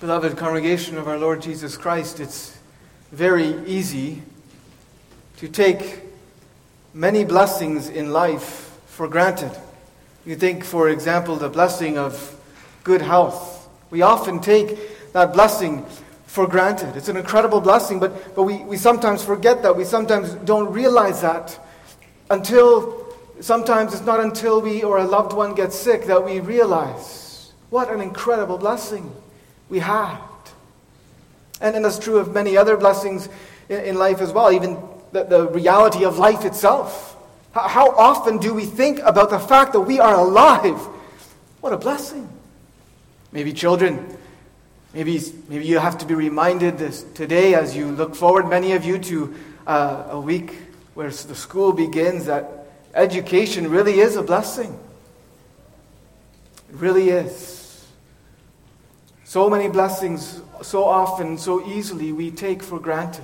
Beloved congregation of our Lord Jesus Christ, it's very easy to take many blessings in life for granted. You think, for example, the blessing of good health. We often take that blessing for granted. It's an incredible blessing, but, but we, we sometimes forget that. We sometimes don't realize that until, sometimes it's not until we or a loved one gets sick that we realize what an incredible blessing we had. And, and that's true of many other blessings in, in life as well, even the, the reality of life itself. How, how often do we think about the fact that we are alive? What a blessing. Maybe children, maybe, maybe you have to be reminded this today as you look forward, many of you, to uh, a week where the school begins, that education really is a blessing. It really is. So many blessings, so often, so easily, we take for granted.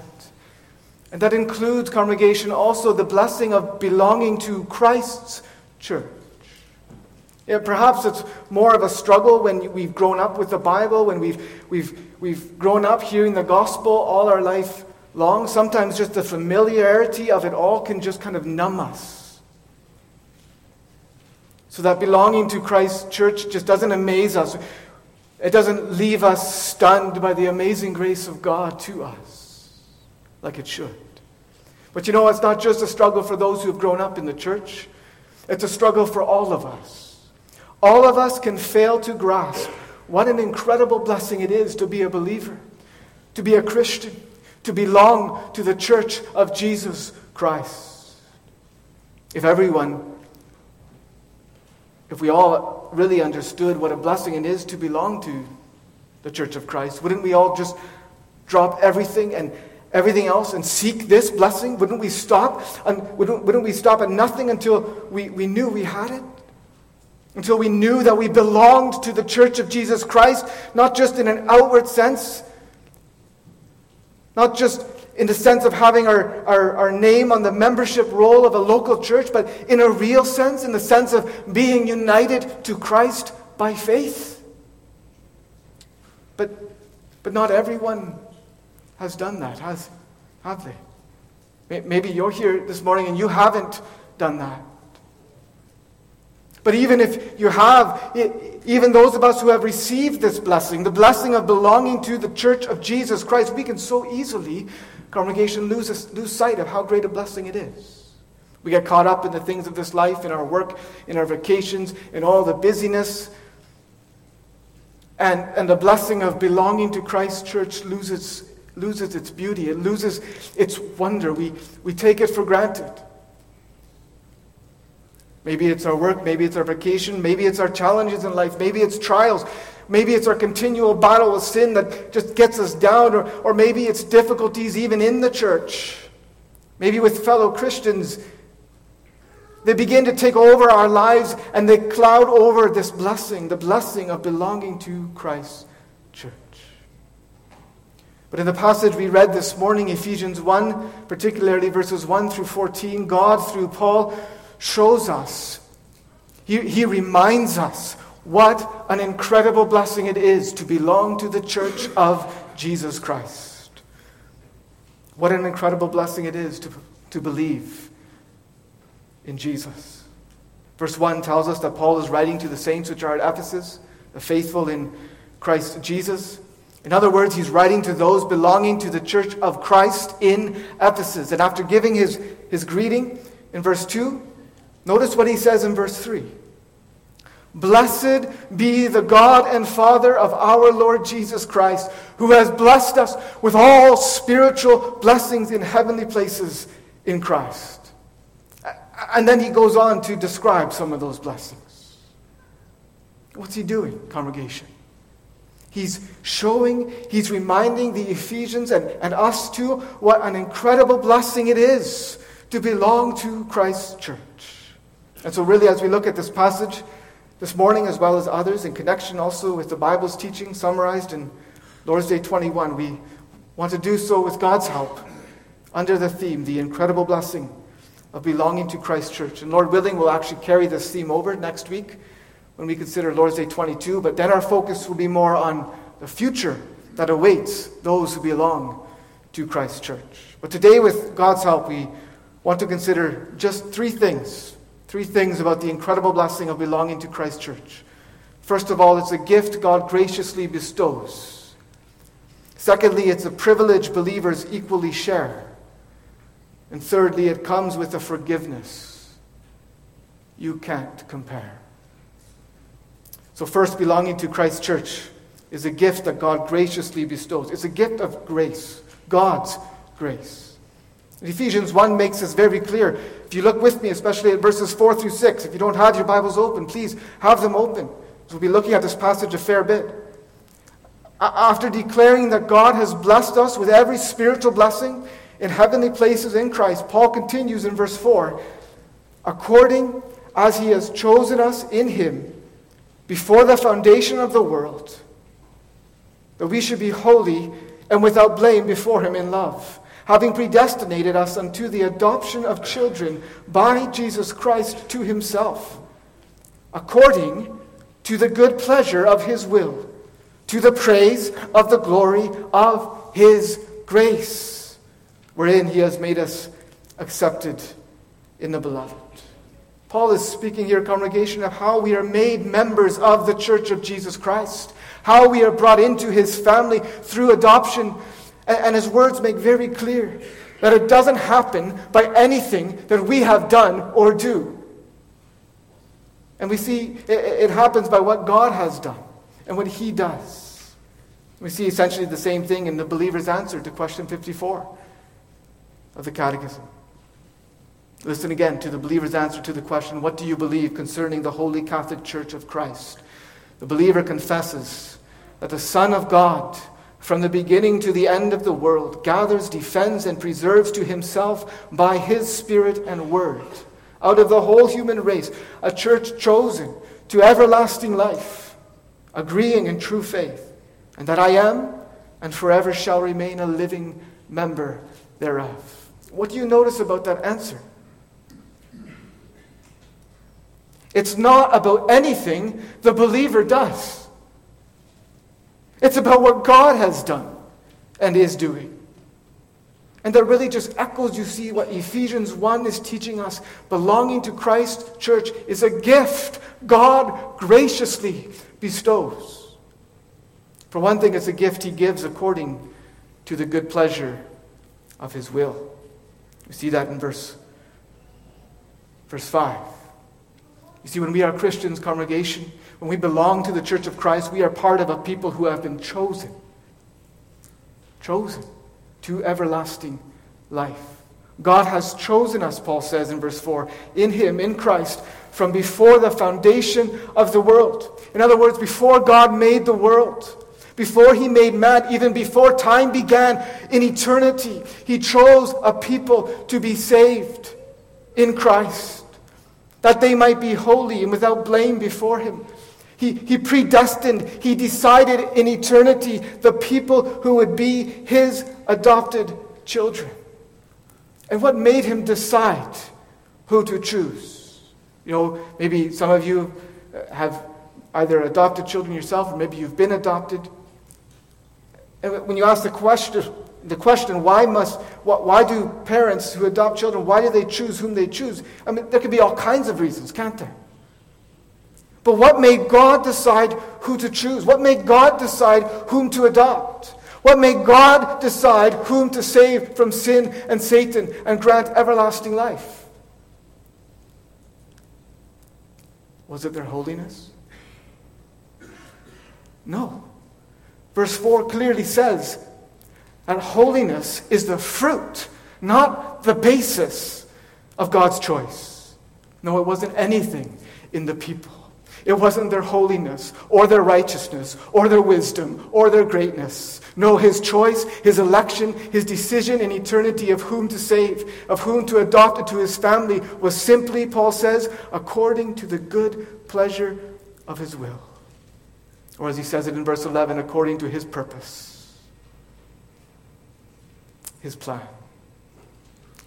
And that includes, congregation, also the blessing of belonging to Christ's church. Yeah, perhaps it's more of a struggle when we've grown up with the Bible, when we've, we've, we've grown up hearing the gospel all our life long. Sometimes just the familiarity of it all can just kind of numb us. So that belonging to Christ's church just doesn't amaze us. It doesn't leave us stunned by the amazing grace of God to us like it should. But you know, it's not just a struggle for those who have grown up in the church, it's a struggle for all of us. All of us can fail to grasp what an incredible blessing it is to be a believer, to be a Christian, to belong to the church of Jesus Christ. If everyone if we all really understood what a blessing it is to belong to the Church of Christ, wouldn't we all just drop everything and everything else and seek this blessing? Wouldn't we stop? And wouldn't, wouldn't we stop at nothing until we, we knew we had it? Until we knew that we belonged to the Church of Jesus Christ, not just in an outward sense, not just in the sense of having our, our, our name on the membership roll of a local church, but in a real sense, in the sense of being united to Christ by faith. But, but not everyone has done that, has, have they? Maybe you're here this morning and you haven't done that. But even if you have, even those of us who have received this blessing, the blessing of belonging to the church of Jesus Christ, we can so easily congregation lose, lose sight of how great a blessing it is. We get caught up in the things of this life, in our work, in our vacations, in all the busyness. And, and the blessing of belonging to Christ's church loses, loses its beauty, it loses its wonder. We, we take it for granted. Maybe it's our work, maybe it's our vacation, maybe it's our challenges in life, maybe it's trials. Maybe it's our continual battle with sin that just gets us down, or, or maybe it's difficulties even in the church. Maybe with fellow Christians. They begin to take over our lives and they cloud over this blessing, the blessing of belonging to Christ's church. But in the passage we read this morning, Ephesians 1, particularly verses 1 through 14, God, through Paul, shows us, he, he reminds us what an incredible blessing it is to belong to the church of Jesus Christ. What an incredible blessing it is to, to believe in Jesus. Verse 1 tells us that Paul is writing to the saints which are at Ephesus, the faithful in Christ Jesus. In other words, he's writing to those belonging to the church of Christ in Ephesus. And after giving his, his greeting in verse 2, notice what he says in verse 3. Blessed be the God and Father of our Lord Jesus Christ, who has blessed us with all spiritual blessings in heavenly places in Christ. And then he goes on to describe some of those blessings. What's he doing, congregation? He's showing, he's reminding the Ephesians and, and us too what an incredible blessing it is to belong to Christ's church. And so, really, as we look at this passage, this morning, as well as others, in connection also with the Bible's teaching summarized in Lord's Day 21, we want to do so with God's help under the theme, the incredible blessing of belonging to Christ Church. And Lord willing, we'll actually carry this theme over next week when we consider Lord's Day 22, but then our focus will be more on the future that awaits those who belong to Christ's church. But today, with God's help, we want to consider just three things. Three things about the incredible blessing of belonging to Christ's church. First of all, it's a gift God graciously bestows. Secondly, it's a privilege believers equally share. And thirdly, it comes with a forgiveness you can't compare. So, first, belonging to Christ's church is a gift that God graciously bestows. It's a gift of grace, God's grace. Ephesians 1 makes this very clear. If you look with me, especially at verses 4 through 6, if you don't have your Bibles open, please have them open. We'll be looking at this passage a fair bit. After declaring that God has blessed us with every spiritual blessing in heavenly places in Christ, Paul continues in verse 4 according as he has chosen us in him before the foundation of the world that we should be holy and without blame before him in love, having predestinated us unto the adoption of children by Jesus Christ to himself, according to the good pleasure of his will, to the praise of the glory of his grace, wherein he has made us accepted in the beloved. Paul is speaking here, congregation, of how we are made members of the church of Jesus Christ how we are brought into his family through adoption. And, his words make very clear that it doesn't happen by anything that we have done or do. And we see it, happens by what God has done and what he does. We see essentially the same thing in the believer's answer to question 54 of the Catechism. Listen again to the believer's answer to the question What do you believe concerning the Holy Catholic Church of Christ? The believer confesses that the Son of God, from the beginning to the end of the world, gathers, defends, and preserves to himself by his Spirit and Word, out of the whole human race, a church chosen to everlasting life, agreeing in true faith, and that I am and forever shall remain a living member thereof. What do you notice about that answer? It's not about anything the believer does. It's about what God has done and is doing. And that really just echoes, you see, what Ephesians 1 is teaching us. Belonging to Christ's church is a gift God graciously bestows. For one thing, it's a gift He gives according to the good pleasure of His will. You see that in verse, verse 5. You see, when we are Christians, congregation, when we belong to the church of Christ, we are part of a people who have been chosen. Chosen to everlasting life. God has chosen us, Paul says in verse 4, in Him, in Christ, from before the foundation of the world. In other words, before God made the world, before He made man, even before time began in eternity, He chose a people to be saved in Christ, that they might be holy and without blame before Him. He, he predestined, he decided in eternity the people who would be his adopted children. And what made him decide who to choose? You know, maybe some of you uh, have either adopted children yourself or maybe you've been adopted. And when you ask the question, the question why must why do parents who adopt children why do they choose whom they choose i mean there could be all kinds of reasons can't there but what made God decide who to choose? What made God decide whom to adopt? What made God decide whom to save from sin and Satan and grant everlasting life? Was it their holiness? No. Verse 4 clearly says that holiness is the fruit, not the basis of God's choice. No, it wasn't anything in the people. It wasn't their holiness or their righteousness or their wisdom or their greatness. No, his choice, his election, his decision in eternity of whom to save, of whom to adopt into his family was simply, Paul says, according to the good pleasure of his will. Or as he says it in verse 11, according to his purpose, his plan.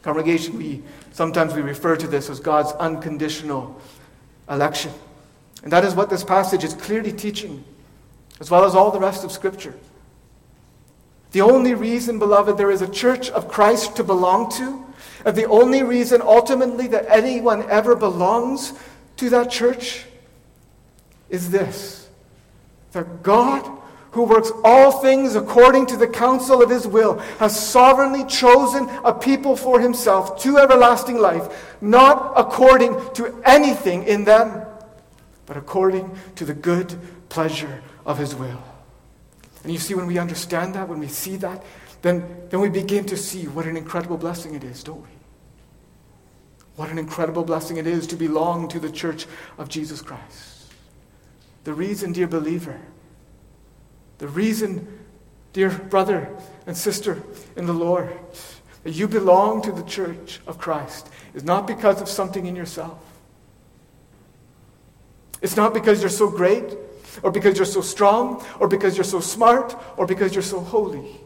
Congregation, we sometimes we refer to this as God's unconditional election. And that is what this passage is clearly teaching. as well as all the rest of Scripture. The only reason, beloved, there is a church of Christ to belong to, and the only reason ultimately that anyone ever belongs to that church is this that God, who works all things according to the counsel of his will, has sovereignly chosen a people for himself to everlasting life, not according to anything in them, but according to the good pleasure of his will. And you see, when we understand that, when we see that, then, then we begin to see what an incredible blessing it is, don't we? What an incredible blessing it is to belong to the church of Jesus Christ. The reason, dear believer, the reason, dear brother and sister in the Lord, that you belong to the church of Christ is not because of something in yourself. It's not because you're so great or because you're so strong, or because you're so smart, or because you're so holy.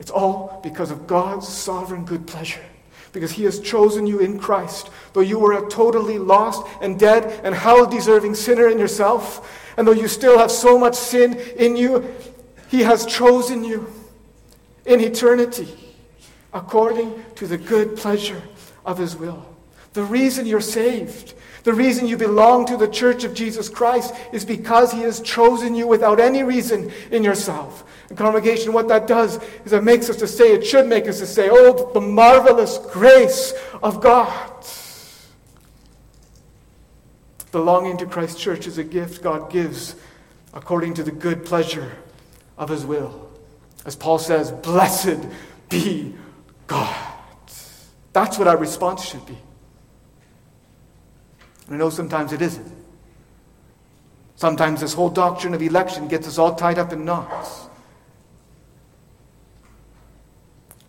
It's all because of God's sovereign good pleasure. Because He has chosen you in Christ, though you were a totally lost and dead and hell deserving sinner in yourself, and though you still have so much sin in you, He has chosen you in eternity according to the good pleasure of His will. The reason you're saved the reason you belong to the church of Jesus Christ is because he has chosen you without any reason in yourself. And congregation, what that does is it makes us to say, it should make us to say, oh, the marvelous grace of God. Belonging to Christ's church is a gift God gives according to the good pleasure of his will. As Paul says, blessed be God. That's what our response should be. I know sometimes it isn't. Sometimes this whole doctrine of election gets us all tied up in knots.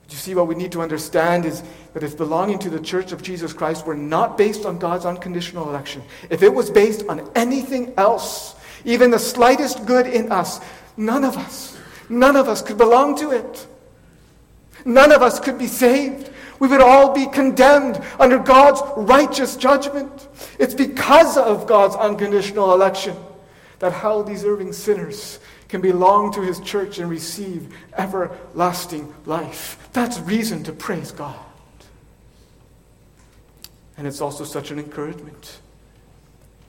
you see, what we need to understand is that if belonging to the church of Jesus Christ were not based on God's unconditional election, if it was based on anything else, even the slightest good in us, none of us, none of us could belong to it. None of us could be saved. We would all be condemned under God's righteous judgment. It's because of God's unconditional election that hell deserving sinners can belong to his church and receive everlasting life. That's reason to praise God. And it's also such an encouragement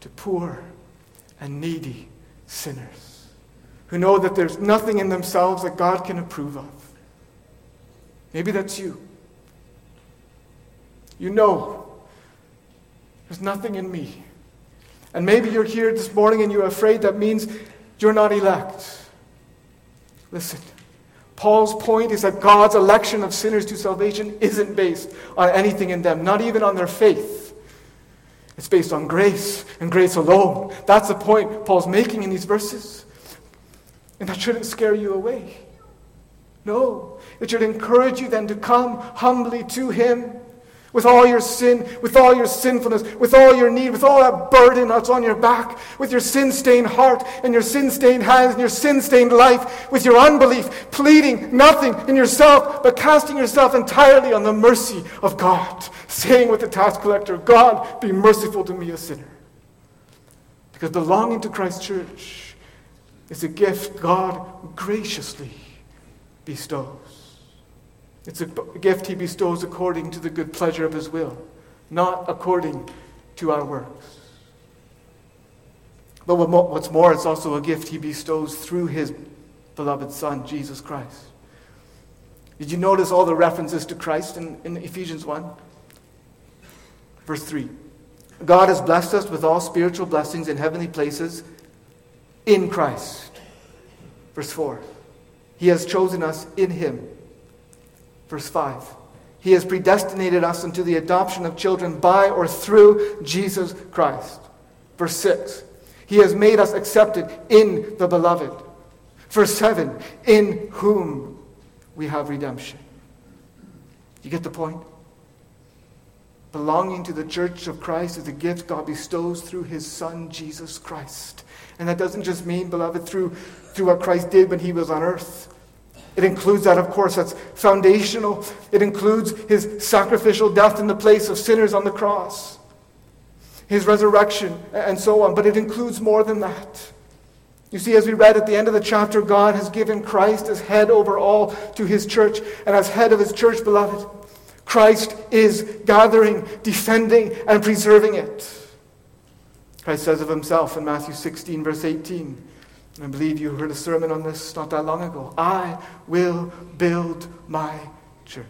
to poor and needy sinners who know that there's nothing in themselves that God can approve of. Maybe that's you. You know, there's nothing in me. And maybe you're here this morning and you're afraid that means you're not elect. Listen, Paul's point is that God's election of sinners to salvation isn't based on anything in them, not even on their faith. It's based on grace and grace alone. That's the point Paul's making in these verses. And that shouldn't scare you away. No, it should encourage you then to come humbly to Him with all your sin, with all your sinfulness, with all your need, with all that burden that's on your back, with your sin stained heart and your sin stained hands and your sin stained life, with your unbelief, pleading nothing in yourself, but casting yourself entirely on the mercy of God, saying with the tax collector, God, be merciful to me, a sinner. Because belonging to Christ's church is a gift God graciously bestows. It's a gift he bestows according to the good pleasure of his will, not according to our works. But what's more, it's also a gift he bestows through his beloved Son, Jesus Christ. Did you notice all the references to Christ in, in Ephesians 1? Verse 3 God has blessed us with all spiritual blessings in heavenly places in Christ. Verse 4 He has chosen us in him Verse 5 He has predestinated us unto the adoption of children by or through Jesus Christ. Verse 6 He has made us accepted in the beloved. Verse 7 In whom we have redemption. You get the point? Belonging to the church of Christ is a gift God bestows through his Son, Jesus Christ. And that doesn't just mean, beloved, through, through what Christ did when he was on earth. It includes that, of course, that's foundational. It includes his sacrificial death in the place of sinners on the cross, his resurrection, and so on. But it includes more than that. You see, as we read at the end of the chapter, God has given Christ as head over all to his church, and as head of his church, beloved, Christ is gathering, defending, and preserving it. Christ says of himself in Matthew 16, verse 18, I believe you heard a sermon on this not that long ago. I will build my church,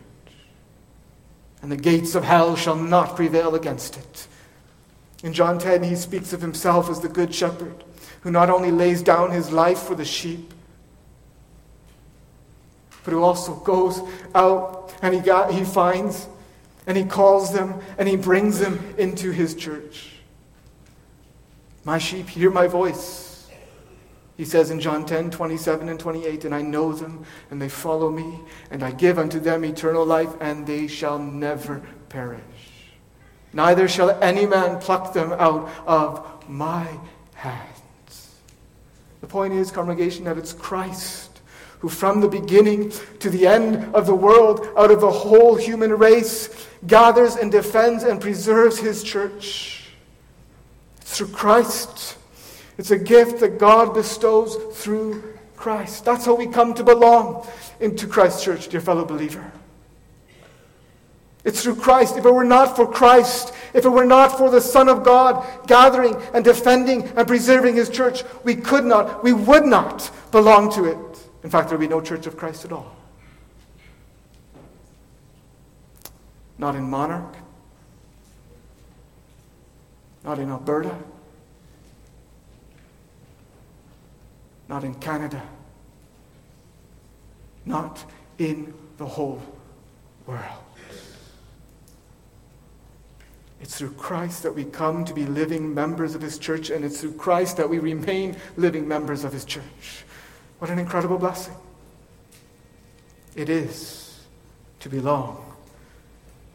and the gates of hell shall not prevail against it. In John 10, he speaks of himself as the good shepherd who not only lays down his life for the sheep, but who also goes out and he, got, he finds and he calls them and he brings them into his church. My sheep hear my voice. He says in John 10, 27 and 28, and I know them, and they follow me, and I give unto them eternal life, and they shall never perish. Neither shall any man pluck them out of my hands. The point is, congregation, that it's Christ who, from the beginning to the end of the world, out of the whole human race, gathers and defends and preserves his church. It's through Christ. It's a gift that God bestows through Christ. That's how we come to belong into Christ's church, dear fellow believer. It's through Christ. If it were not for Christ, if it were not for the Son of God gathering and defending and preserving his church, we could not, we would not belong to it. In fact, there would be no church of Christ at all. Not in Monarch, not in Alberta, not in Canada, not in the whole world. It's through Christ that we come to be living members of His church, and it's through Christ that we remain living members of His church. What an incredible blessing it is to belong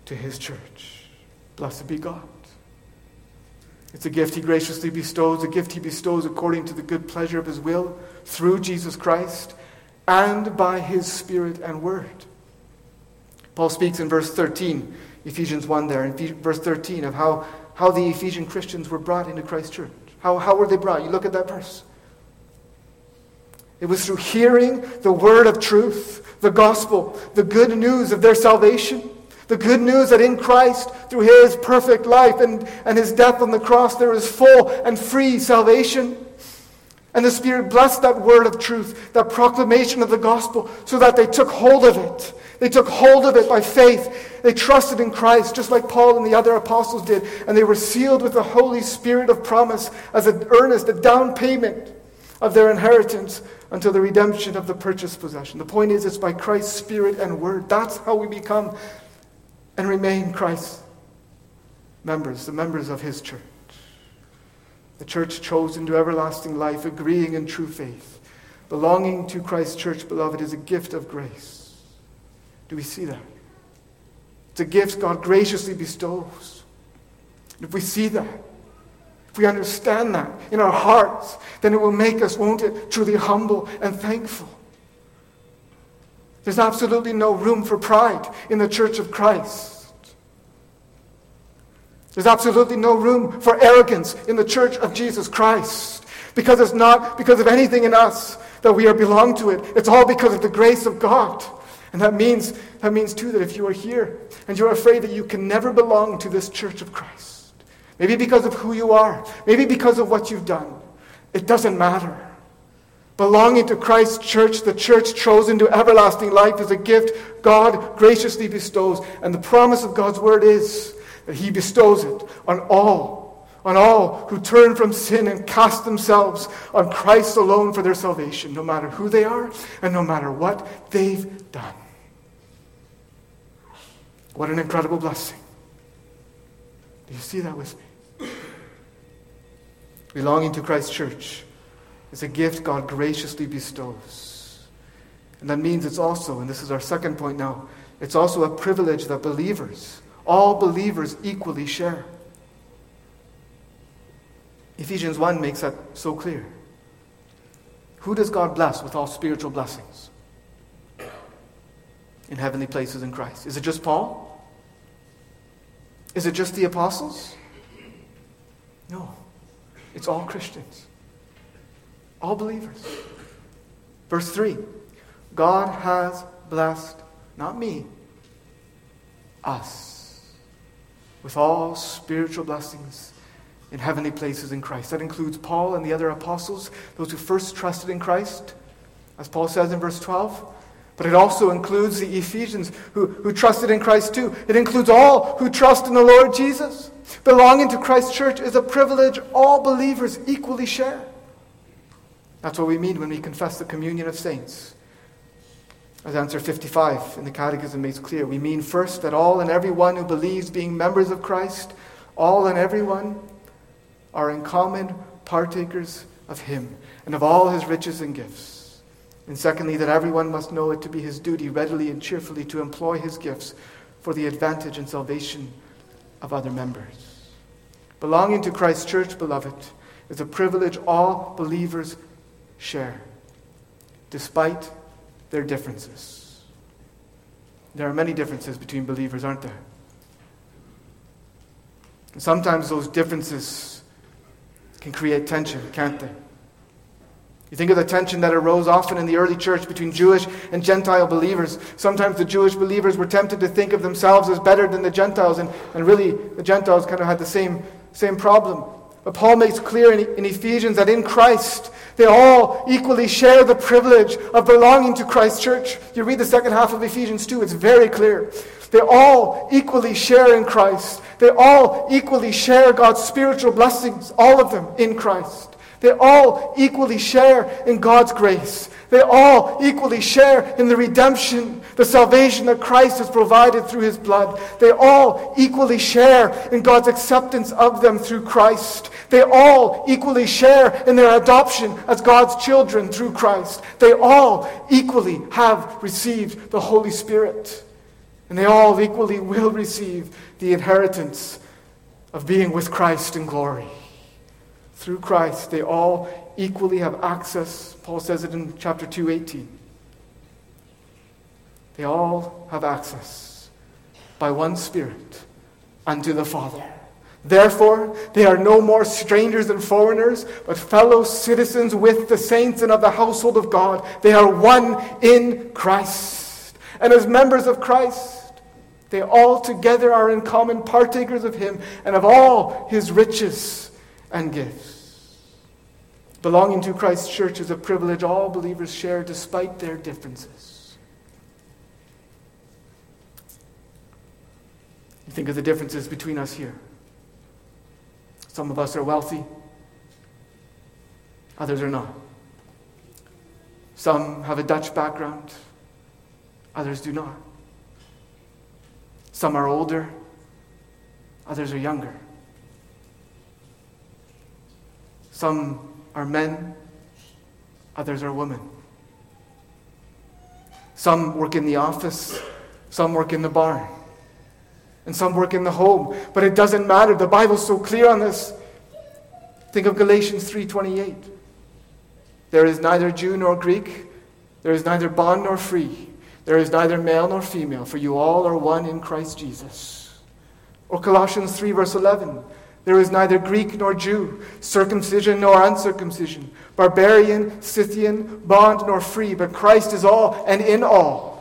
to His church. Blessed be God. It's a gift He graciously bestows, a gift He bestows according to the good pleasure of His will through Jesus Christ and by His Spirit and Word. Paul speaks in verse 13 Ephesians 1 there, in verse 13, of how, how the Ephesian Christians were brought into Christ's church. How, how were they brought? You look at that verse. It was through hearing the word of truth, the gospel, the good news of their salvation, the good news that in Christ, through his perfect life and, and his death on the cross, there is full and free salvation. And the Spirit blessed that word of truth, that proclamation of the gospel, so that they took hold of it. They took hold of it by faith. They trusted in Christ, just like Paul and the other apostles did. And they were sealed with the Holy Spirit of promise as an earnest, a down payment of their inheritance until the redemption of the purchased possession. The point is, it's by Christ's Spirit and word. That's how we become and remain Christ's members, the members of His church the church chosen to everlasting life, agreeing in true faith. Belonging to Christ's church, beloved, is a gift of grace. Do we see that? It's a gift God graciously bestows. If we see that, if we understand that in our hearts, then it will make us, won't it, truly humble and thankful. There's absolutely no room for pride in the church of Christ. There's absolutely no room for arrogance in the church of Jesus Christ because it's not because of anything in us that we are belong to it. It's all because of the grace of God. And that means, that means too that if you are here and you're afraid that you can never belong to this church of Christ, maybe because of who you are, maybe because of what you've done, it doesn't matter. Belonging to Christ's church, the church chosen to everlasting life, is a gift God graciously bestows. And the promise of God's word is that he bestows it on all, on all who turn from sin and cast themselves on Christ alone for their salvation, no matter who they are and no matter what they've done. What an incredible blessing. Do you see that with me? Belonging to Christ's church is a gift God graciously bestows. And that means it's also, and this is our second point now, it's also a privilege that believers all believers equally share. Ephesians 1 makes that so clear. Who does God bless with all spiritual blessings? In heavenly places in Christ. Is it just Paul? Is it just the apostles? No. It's all Christians. All believers. Verse 3 God has blessed, not me, us, with all spiritual blessings in heavenly places in Christ. That includes Paul and the other apostles, those who first trusted in Christ, as Paul says in verse 12. But it also includes the Ephesians who, who trusted in Christ too. It includes all who trust in the Lord Jesus. Belonging to Christ's church is a privilege all believers equally share. That's what we mean when we confess the communion of saints. As answer 55 in the Catechism makes clear, we mean first that all and everyone who believes being members of Christ, all and everyone are in common partakers of Him and of all His riches and gifts. And secondly, that everyone must know it to be his duty readily and cheerfully to employ his gifts for the advantage and salvation of other members. Belonging to Christ's church, beloved, is a privilege all believers share, despite their differences. There are many differences between believers, aren't there? And sometimes those differences can create tension, can't they? You think of the tension that arose often in the early church between Jewish and Gentile believers. Sometimes the Jewish believers were tempted to think of themselves as better than the Gentiles, and, and really the Gentiles kind of had the same, same problem. But Paul makes clear in, in Ephesians that in Christ, they all equally share the privilege of belonging to Christ's church. You read the second half of Ephesians 2, it's very clear. They all equally share in Christ. They all equally share God's spiritual blessings, all of them in Christ. They all equally share in God's grace. They all equally share in the redemption, the salvation that Christ has provided through his blood. They all equally share in God's acceptance of them through Christ. They all equally share in their adoption as God's children through Christ. They all equally have received the Holy Spirit. And they all equally will receive the inheritance of being with Christ in glory. Through Christ, they all equally have access. Paul says it in chapter 2:18. They all have access by one Spirit unto the Father. Therefore, they are no more strangers and foreigners, but fellow citizens with the saints and of the household of God. They are one in Christ. And as members of Christ, they all together are in common partakers of Him and of all His riches and gifts. Belonging to Christ's church is a privilege all believers share despite their differences. You think of the differences between us here. Some of us are wealthy, others are not. Some have a Dutch background, others do not. Some are older, others are younger. Some are men, others are women. Some work in the office, some work in the barn, and some work in the home. But it doesn't matter. The Bible's so clear on this. Think of Galatians 3:28. There is neither Jew nor Greek, there is neither bond nor free, there is neither male nor female, for you all are one in Christ Jesus. Or Colossians 3 verse 11. There is neither Greek nor Jew, circumcision nor uncircumcision, barbarian, Scythian, bond nor free, but Christ is all and in all.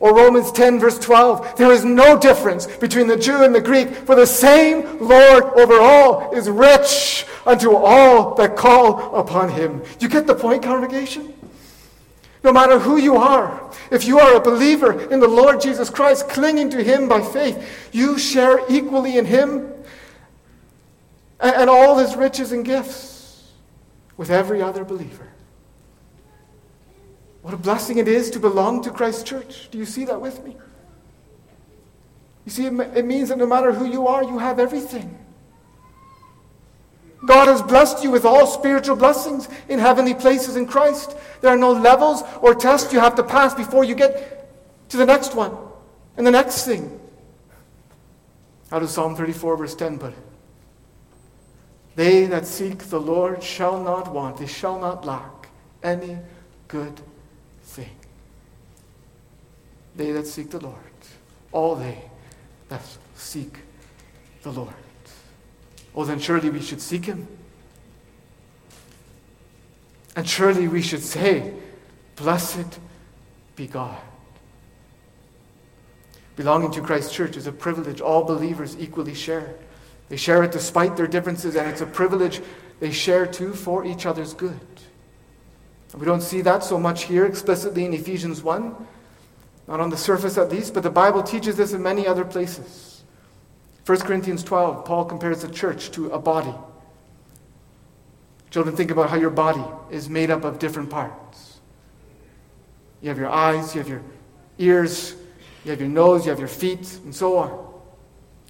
Or Romans 10, verse 12, there is no difference between the Jew and the Greek, for the same Lord over all is rich unto all that call upon him. You get the point, congregation? No matter who you are, if you are a believer in the Lord Jesus Christ, clinging to him by faith, you share equally in him and, and all his riches and gifts with every other believer. What a blessing it is to belong to Christ's church. Do you see that with me? You see, it means that no matter who you are, you have everything. God has blessed you with all spiritual blessings in heavenly places in Christ. There are no levels or tests you have to pass before you get to the next one and the next thing. How does Psalm 34, verse 10 put it? They that seek the Lord shall not want, they shall not lack any good thing. They that seek the Lord, all they that seek the Lord. Oh, then surely we should seek Him. And surely we should say, Blessed be God. Belonging to Christ's church is a privilege all believers equally share. They share it despite their differences, and it's a privilege they share too for each other's good. We don't see that so much here explicitly in Ephesians 1, not on the surface at least, but the Bible teaches this in many other places. 1 Corinthians 12, Paul compares the church to a body. Children, think about how your body is made up of different parts. You have your eyes, you have your ears, you have your nose, you have your feet, and so on.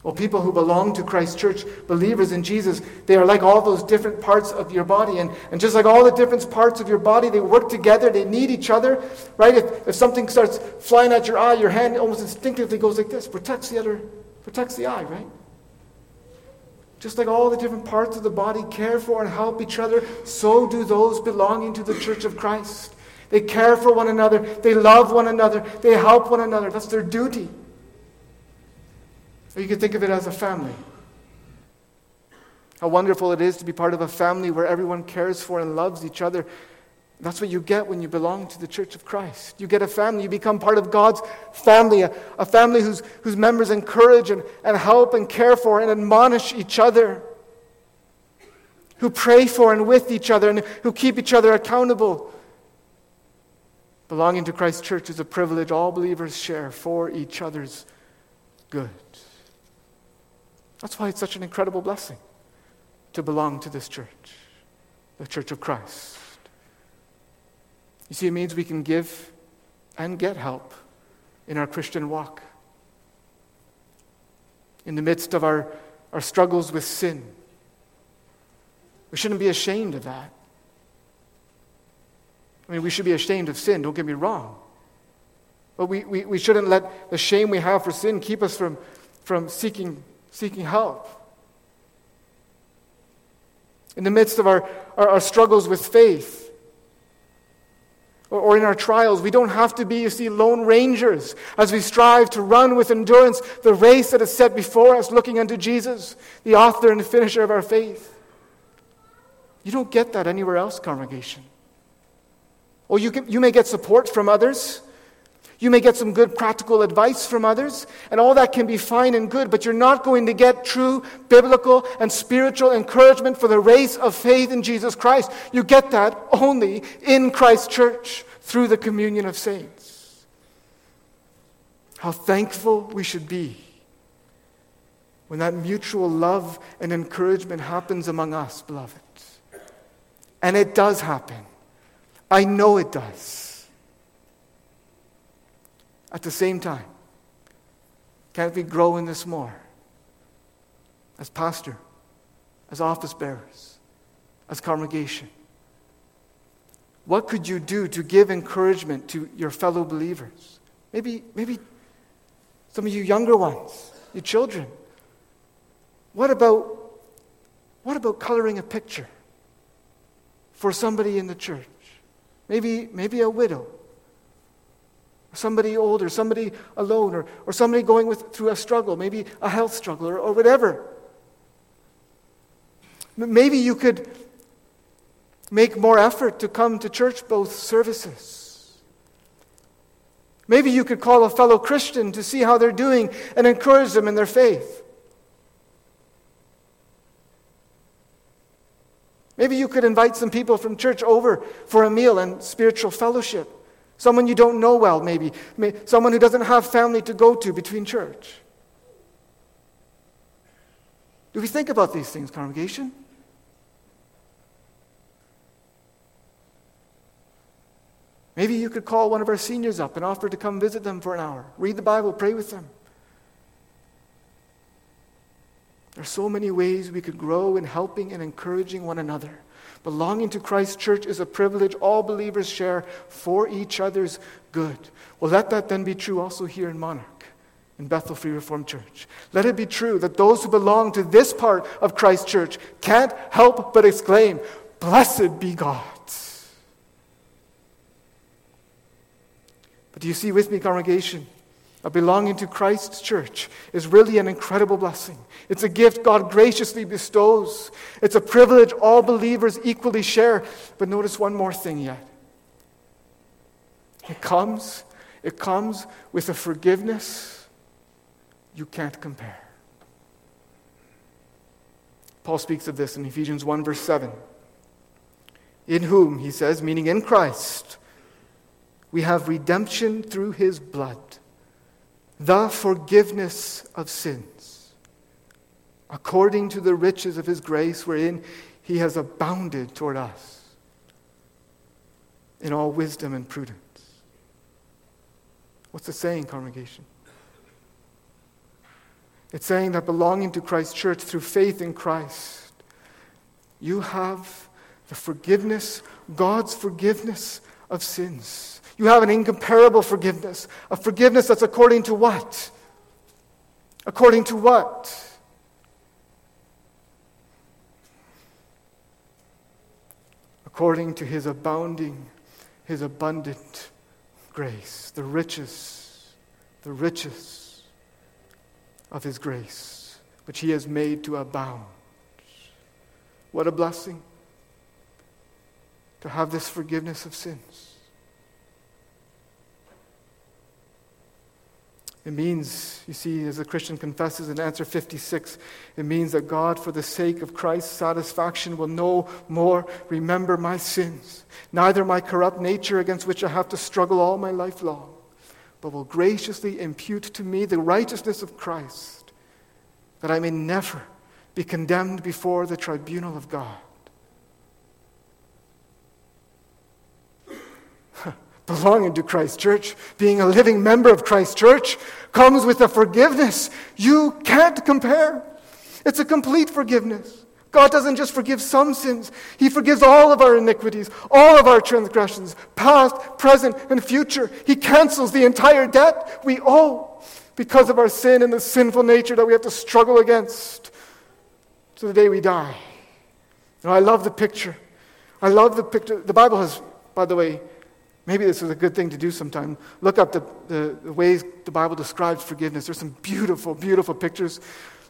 Well, people who belong to Christ's church, believers in Jesus, they are like all those different parts of your body. And, and just like all the different parts of your body, they work together, they need each other, right? If, if something starts flying at your eye, your hand almost instinctively goes like this, protects the other, protects the eye, right? Just like all the different parts of the body care for and help each other, so do those belonging to the church of Christ. They care for one another, they love one another, they help one another. That's their duty. Or you could think of it as a family. How wonderful it is to be part of a family where everyone cares for and loves each other. That's what you get when you belong to the Church of Christ. You get a family. You become part of God's family, a, a family whose, whose members encourage and, and help and care for and admonish each other, who pray for and with each other, and who keep each other accountable. Belonging to Christ's church is a privilege all believers share for each other's good. That's why it's such an incredible blessing to belong to this church, the church of Christ. You see, it means we can give and get help in our Christian walk. In the midst of our, our struggles with sin, we shouldn't be ashamed of that. I mean, we should be ashamed of sin, don't get me wrong. But we, we, we shouldn't let the shame we have for sin keep us from, from seeking seeking help. In the midst of our, our, our struggles with faith, or, in our trials, we don't have to be, you see, lone rangers as we strive to run with endurance the race that is set before us, looking unto Jesus, the author and finisher of our faith. You don't get that anywhere else, congregation. Or you, can, you may get support from others. You may get some good practical advice from others, and all that can be fine and good, but you're not going to get true biblical and spiritual encouragement for the race of faith in Jesus Christ. You get that only in Christ's church through the communion of saints. How thankful we should be when that mutual love and encouragement happens among us, beloved. And it does happen. I know it does. At the same time, can't we grow in this more? As pastor, as office bearers, as congregation. What could you do to give encouragement to your fellow believers? Maybe, maybe some of you younger ones, your children. What about, what about coloring a picture for somebody in the church? Maybe, maybe a widow somebody older, somebody alone, or, or somebody going with, through a struggle, maybe a health struggle, or, or whatever. Maybe you could make more effort to come to church both services. Maybe you could call a fellow Christian to see how they're doing and encourage them in their faith. Maybe you could invite some people from church over for a meal and spiritual fellowship. Someone you don't know well, maybe. Someone who doesn't have family to go to between church. Do we think about these things, congregation? Maybe you could call one of our seniors up and offer to come visit them for an hour, read the Bible, pray with them. There are so many ways we could grow in helping and encouraging one another. Belonging to Christ's church is a privilege all believers share for each other's good. Well, let that then be true also here in Monarch, in Bethel Free Reformed Church. Let it be true that those who belong to this part of Christ's church can't help but exclaim, Blessed be God. But do you see with me, congregation? Of belonging to Christ's church is really an incredible blessing. It's a gift God graciously bestows. It's a privilege all believers equally share. But notice one more thing yet. It comes, it comes with a forgiveness you can't compare. Paul speaks of this in Ephesians 1, verse 7. In whom, he says, meaning in Christ, we have redemption through his blood the forgiveness of sins, according to the riches of his grace, wherein he has abounded toward us in all wisdom and prudence. What's the saying, congregation? It's saying that belonging to Christ's church through faith in Christ, you have the forgiveness, God's forgiveness of sins. You have an incomparable forgiveness, a forgiveness that's according to what? According to what? According to his abounding, his abundant grace, the riches, the riches of his grace, which he has made to abound. What a blessing to have this forgiveness of sins. It means, you see, as the Christian confesses in answer 56, it means that God, for the sake of Christ's satisfaction, will no more remember my sins, neither my corrupt nature against which I have to struggle all my life long, but will graciously impute to me the righteousness of Christ, that I may never be condemned before the tribunal of God. Belonging to Christ church, being a living member of Christ church, comes with a forgiveness you can't compare. It's a complete forgiveness. God doesn't just forgive some sins, He forgives all of our iniquities, all of our transgressions, past, present, and future. He cancels the entire debt we owe because of our sin and the sinful nature that we have to struggle against to the day we die. I love the picture. I love the picture. The Bible has, by the way, Maybe this is a good thing to do sometime. Look up the, the, the, ways the Bible describes forgiveness. There's some beautiful, beautiful pictures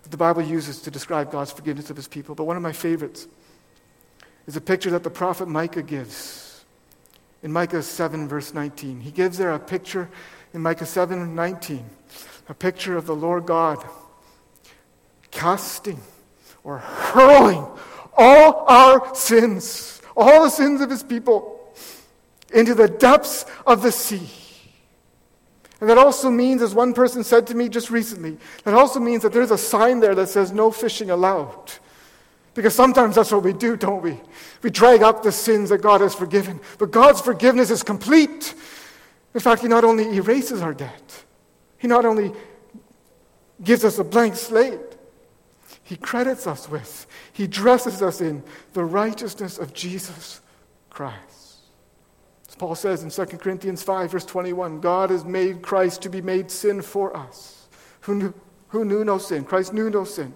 that the Bible uses to describe God's forgiveness of his people. But one of my favorites is a picture that the prophet Micah gives in Micah 7, verse 19. He gives there a picture in Micah 7, 19, a picture of the Lord God casting or hurling all our sins, all the sins of his people into the depths of the sea. And that also means, as one person said to me just recently, that also means that there's a sign there that says no fishing allowed. Because sometimes that's what we do, don't we? We drag up the sins that God has forgiven. But God's forgiveness is complete. In fact, He not only erases our debt, He not only gives us a blank slate, He credits us with, He dresses us in the righteousness of Jesus Christ. Paul says in 2 Corinthians 5, verse 21, God has made Christ to be made sin for us, who knew, who knew no sin. Christ knew no sin.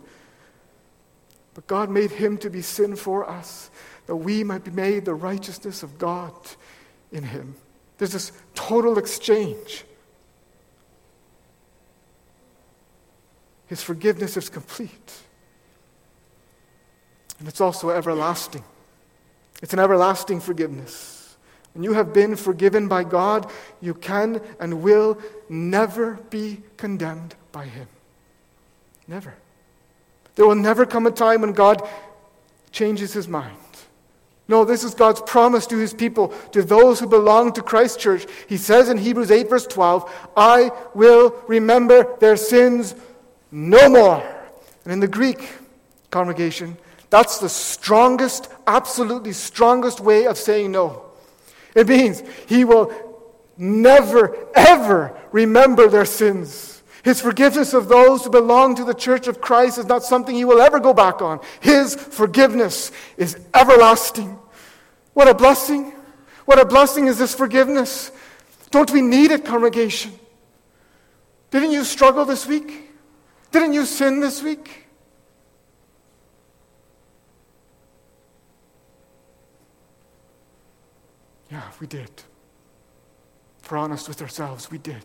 But God made him to be sin for us, that we might be made the righteousness of God in him. There's this total exchange. His forgiveness is complete. And it's also everlasting. It's an everlasting forgiveness. When you have been forgiven by God, you can and will never be condemned by Him. Never. There will never come a time when God changes His mind. No, this is God's promise to His people, to those who belong to Christ Church. He says in Hebrews 8, verse 12, I will remember their sins no more. And in the Greek congregation, that's the strongest, absolutely strongest way of saying no. It means he will never, ever remember their sins. His forgiveness of those who belong to the church of Christ is not something he will ever go back on. His forgiveness is everlasting. What a blessing! What a blessing is this forgiveness. Don't we need it, congregation? Didn't you struggle this week? Didn't you sin this week? Yeah, we did. If we're honest with ourselves, we did.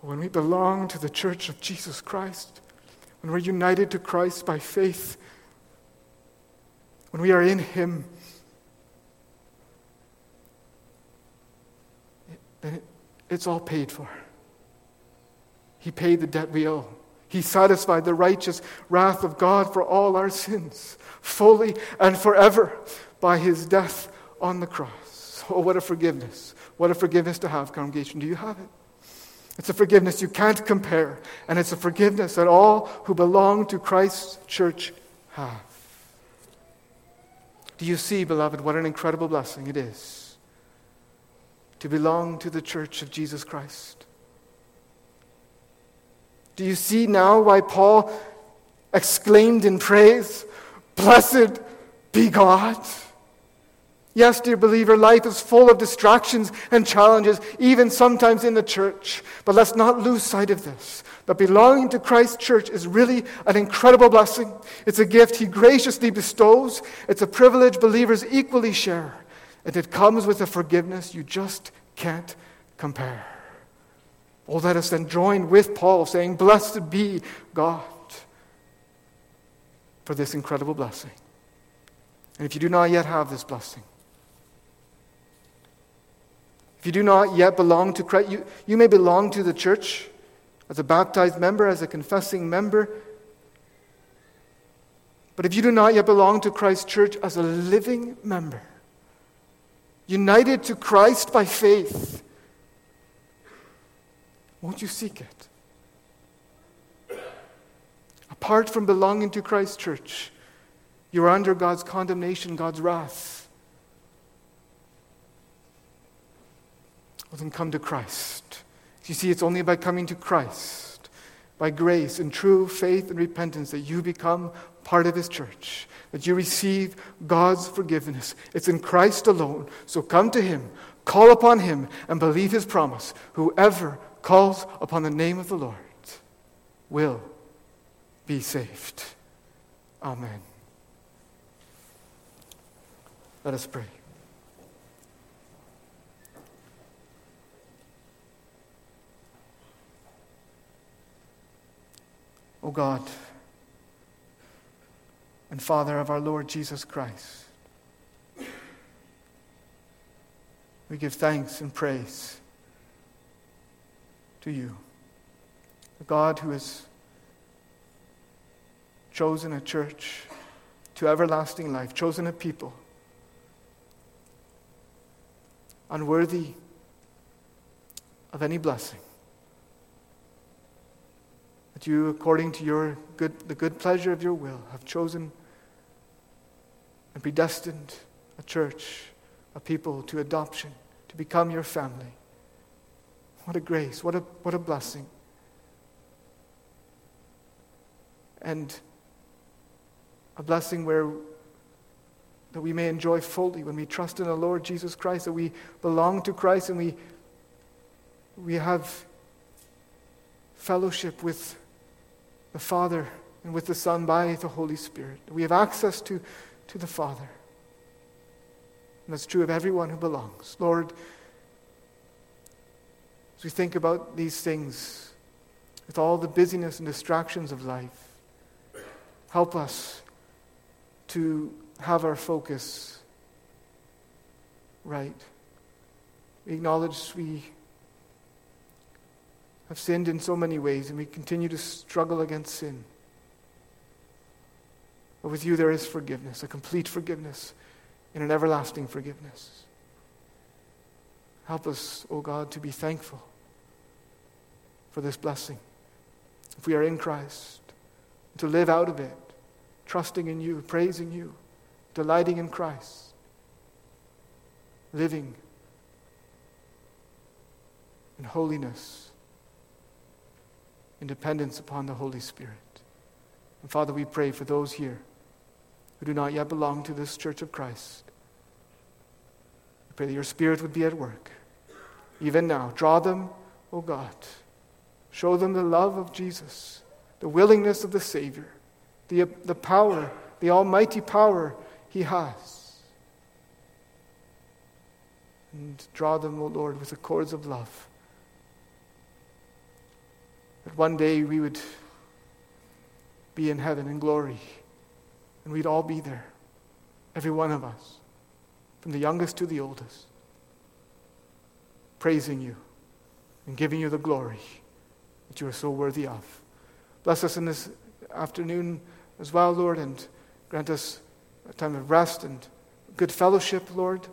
When we belong to the church of Jesus Christ, when we're united to Christ by faith, when we are in Him, then it's all paid for. He paid the debt we owe. He satisfied the righteous wrath of God for all our sins, fully and forever, by his death on the cross. Oh, what a forgiveness. What a forgiveness to have, congregation. Do you have it? It's a forgiveness you can't compare, and it's a forgiveness that all who belong to Christ's church have. Do you see, beloved, what an incredible blessing it is to belong to the church of Jesus Christ? Do you see now why Paul exclaimed in praise, Blessed be God? Yes, dear believer, life is full of distractions and challenges, even sometimes in the church. But let's not lose sight of this. That belonging to Christ's church is really an incredible blessing. It's a gift He graciously bestows, it's a privilege believers equally share. And it comes with a forgiveness you just can't compare. Oh, let us then join with Paul saying, Blessed be God for this incredible blessing. And if you do not yet have this blessing, if you do not yet belong to Christ, you, you may belong to the church as a baptized member, as a confessing member. But if you do not yet belong to Christ's church as a living member, united to Christ by faith, won't you seek it? Apart from belonging to Christ's church, you're under God's condemnation, God's wrath. Well, then come to Christ. You see, it's only by coming to Christ, by grace and true faith and repentance, that you become part of His church, that you receive God's forgiveness. It's in Christ alone. So come to Him, call upon Him, and believe His promise. Whoever calls upon the name of the Lord will be saved. Amen. Let us pray. O God and Father of our Lord Jesus Christ, we give thanks and praise to you, the God who has chosen a church to everlasting life, chosen a people unworthy of any blessing. That you, according to your good, the good pleasure of your will, have chosen and predestined a church, a people to adoption, to become your family. What a grace, what a, what a blessing. And a blessing where that we may enjoy fully when we trust in the Lord Jesus Christ, that we belong to Christ and we, we have fellowship with the Father and with the Son by the Holy Spirit. We have access to, to the Father. And that's true of everyone who belongs. Lord, as we think about these things, with all the busyness and distractions of life, help us to have our focus right. We acknowledge we have sinned in so many ways and we continue to struggle against sin. But with you, there is forgiveness, a complete forgiveness, and an everlasting forgiveness. Help us, O oh God, to be thankful for this blessing. If we are in Christ, to live out of it, trusting in you, praising you, delighting in Christ, living in holiness, in dependence upon the Holy Spirit. And Father, we pray for those here who do not yet belong to this church of Christ. We pray that your Spirit would be at work, even now. Draw them, O oh God. Show them the love of Jesus, the willingness of the Savior, the, the power, the almighty power He has. And draw them, O Lord, with the cords of love. That one day we would be in heaven in glory, and we'd all be there, every one of us, from the youngest to the oldest, praising you and giving you the glory that you are so worthy of. Bless us in this afternoon as well, Lord, and grant us a time of rest and good fellowship, Lord,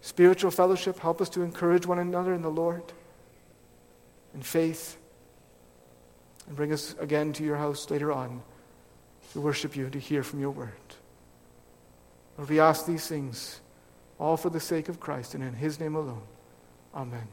spiritual fellowship. Help us to encourage one another in the Lord, in faith, and bring us again to your house later on to worship you and to hear from your word. Lord, we ask these things all for the sake of Christ and in his name alone. Amen.